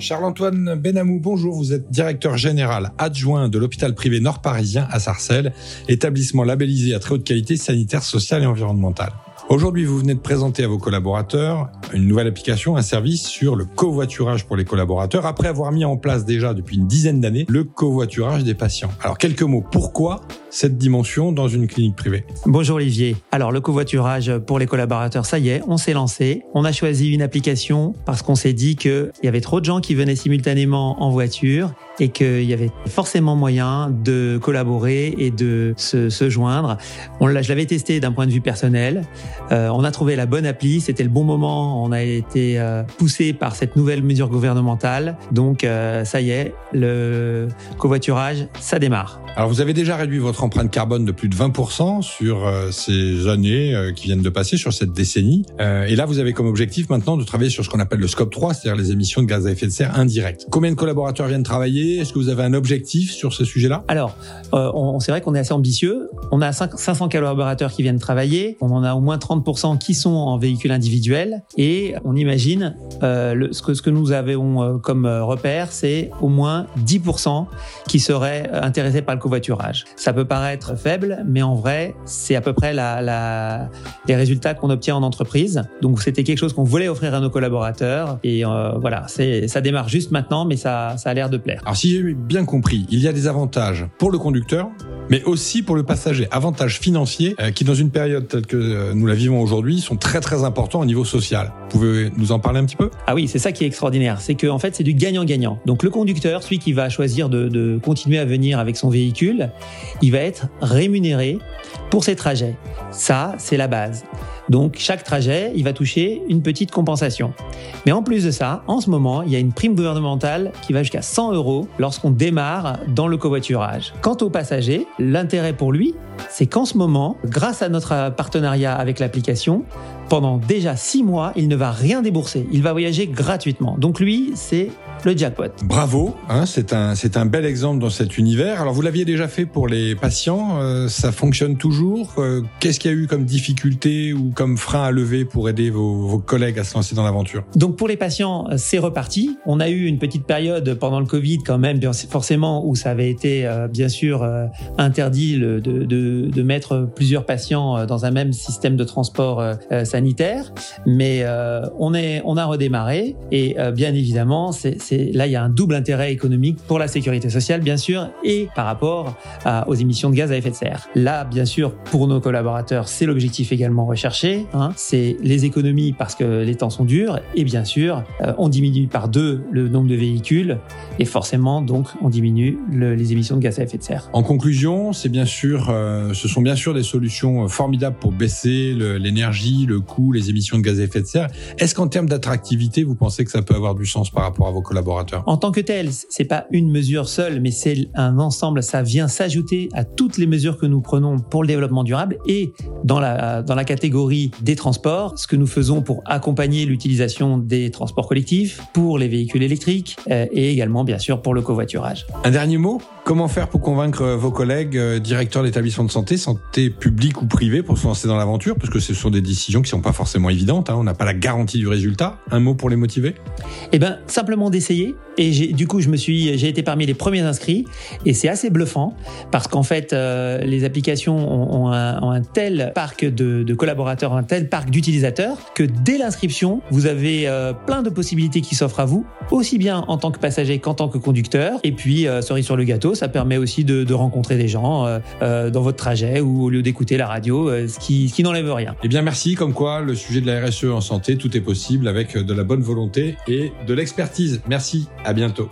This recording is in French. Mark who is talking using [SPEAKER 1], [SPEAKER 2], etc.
[SPEAKER 1] Charles-Antoine Benamou, bonjour. Vous êtes directeur général adjoint de l'hôpital privé nord-parisien à Sarcelles, établissement labellisé à très haute qualité sanitaire, sociale et environnementale. Aujourd'hui, vous venez de présenter à vos collaborateurs une nouvelle application, un service sur le covoiturage pour les collaborateurs, après avoir mis en place déjà depuis une dizaine d'années le covoiturage des patients. Alors, quelques mots. Pourquoi cette dimension dans une clinique privée?
[SPEAKER 2] Bonjour Olivier. Alors, le covoiturage pour les collaborateurs, ça y est, on s'est lancé. On a choisi une application parce qu'on s'est dit qu'il y avait trop de gens qui venaient simultanément en voiture et qu'il y avait forcément moyen de collaborer et de se, se joindre. On je l'avais testé d'un point de vue personnel. Euh, on a trouvé la bonne appli, c'était le bon moment. On a été euh, poussé par cette nouvelle mesure gouvernementale. Donc euh, ça y est, le covoiturage, ça démarre.
[SPEAKER 1] Alors vous avez déjà réduit votre empreinte carbone de plus de 20% sur euh, ces années euh, qui viennent de passer, sur cette décennie. Euh, et là, vous avez comme objectif maintenant de travailler sur ce qu'on appelle le scope 3, c'est-à-dire les émissions de gaz à effet de serre indirectes. Combien de collaborateurs viennent travailler? Est-ce que vous avez un objectif sur ce sujet-là?
[SPEAKER 2] Alors, on, c'est vrai qu'on est assez ambitieux. On a 500 collaborateurs qui viennent travailler. On en a au moins 30% qui sont en véhicule individuel. Et on imagine le, ce, que, ce que nous avons comme repère, c'est au moins 10% qui seraient intéressés par le covoiturage. Ça peut paraître faible, mais en vrai, c'est à peu près la, la, les résultats qu'on obtient en entreprise. Donc c'était quelque chose qu'on voulait offrir à nos collaborateurs. Et euh, voilà, c'est, ça démarre juste maintenant, mais ça, ça a l'air de plaire.
[SPEAKER 1] Alors si j'ai bien compris, il y a des avantages pour le conducteur, mais aussi pour le passager. Avantages financiers euh, qui, dans une période telle que euh, nous la vivons aujourd'hui, sont très très importants au niveau social. Vous pouvez nous en parler un petit peu?
[SPEAKER 2] Ah oui, c'est ça qui est extraordinaire. C'est qu'en en fait, c'est du gagnant-gagnant. Donc le conducteur, celui qui va choisir de, de continuer à venir avec son véhicule, il va être rémunéré pour ses trajets. Ça, c'est la base. Donc chaque trajet, il va toucher une petite compensation. Mais en plus de ça, en ce moment, il y a une prime gouvernementale qui va jusqu'à 100 euros lorsqu'on démarre dans le covoiturage. Quant au passager, l'intérêt pour lui, c'est qu'en ce moment, grâce à notre partenariat avec l'application, pendant déjà six mois, il ne va rien débourser. Il va voyager gratuitement. Donc lui, c'est le jackpot.
[SPEAKER 1] Bravo, hein, c'est un c'est un bel exemple dans cet univers. Alors vous l'aviez déjà fait pour les patients, euh, ça fonctionne toujours. Euh, qu'est-ce qu'il y a eu comme difficulté ou comme frein à lever pour aider vos, vos collègues à se lancer dans l'aventure?
[SPEAKER 2] Donc pour les patients, c'est reparti. On a eu une petite période pendant le Covid quand même, bien forcément où ça avait été euh, bien sûr interdit de, de, de, mettre plusieurs patients dans un même système de transport sanitaire sanitaire, mais euh, on est, on a redémarré et euh, bien évidemment, c'est là il y a un double intérêt économique pour la sécurité sociale bien sûr et par rapport aux émissions de gaz à effet de serre. Là, bien sûr, pour nos collaborateurs, c'est l'objectif également recherché. Hein, c'est les économies parce que les temps sont durs et bien sûr, euh, on diminue par deux le nombre de véhicules et forcément donc on diminue les émissions de gaz à effet de serre.
[SPEAKER 1] En conclusion, c'est bien sûr, ce sont bien sûr des solutions formidables pour baisser l'énergie, le les émissions de gaz à effet de serre. Est-ce qu'en termes d'attractivité, vous pensez que ça peut avoir du sens par rapport à vos collaborateurs?
[SPEAKER 2] En tant que tel, c'est pas une mesure seule, mais c'est un ensemble. Ça vient s'ajouter à toutes les mesures que nous prenons pour le développement durable et dans la dans la catégorie des transports, ce que nous faisons pour accompagner l'utilisation des transports collectifs, pour les véhicules électriques euh, et également bien sûr pour le covoiturage.
[SPEAKER 1] Un dernier mot? Comment faire pour convaincre vos collègues euh, directeurs d'établissements de santé, santé publique ou privée, pour se lancer dans l'aventure? Parce que ce sont des décisions qui sont pas forcément évidentes. Hein. On n'a pas la garantie du résultat. Un mot pour les motiver?
[SPEAKER 2] Eh ben, simplement d'essayer. Et du coup, je me suis, j'ai été parmi les premiers inscrits. Et c'est assez bluffant parce qu'en fait, euh, les applications ont, un, tel parc de, collaborateurs, un tel parc d'utilisateurs que dès l'inscription, vous avez euh, plein de possibilités qui s'offrent à vous, aussi bien en tant que passager qu'en tant que conducteur. Et puis, cerise sur le gâteau ça permet aussi de, rencontrer des gens euh, euh, dans votre trajet ou au lieu d'écouter la radio, euh, ce qui, ce qui n'enlève rien.
[SPEAKER 1] Eh bien, merci. Comme quoi, le sujet de la RSE en santé, tout est possible avec de la bonne volonté et de l'expertise. Merci. À bientôt.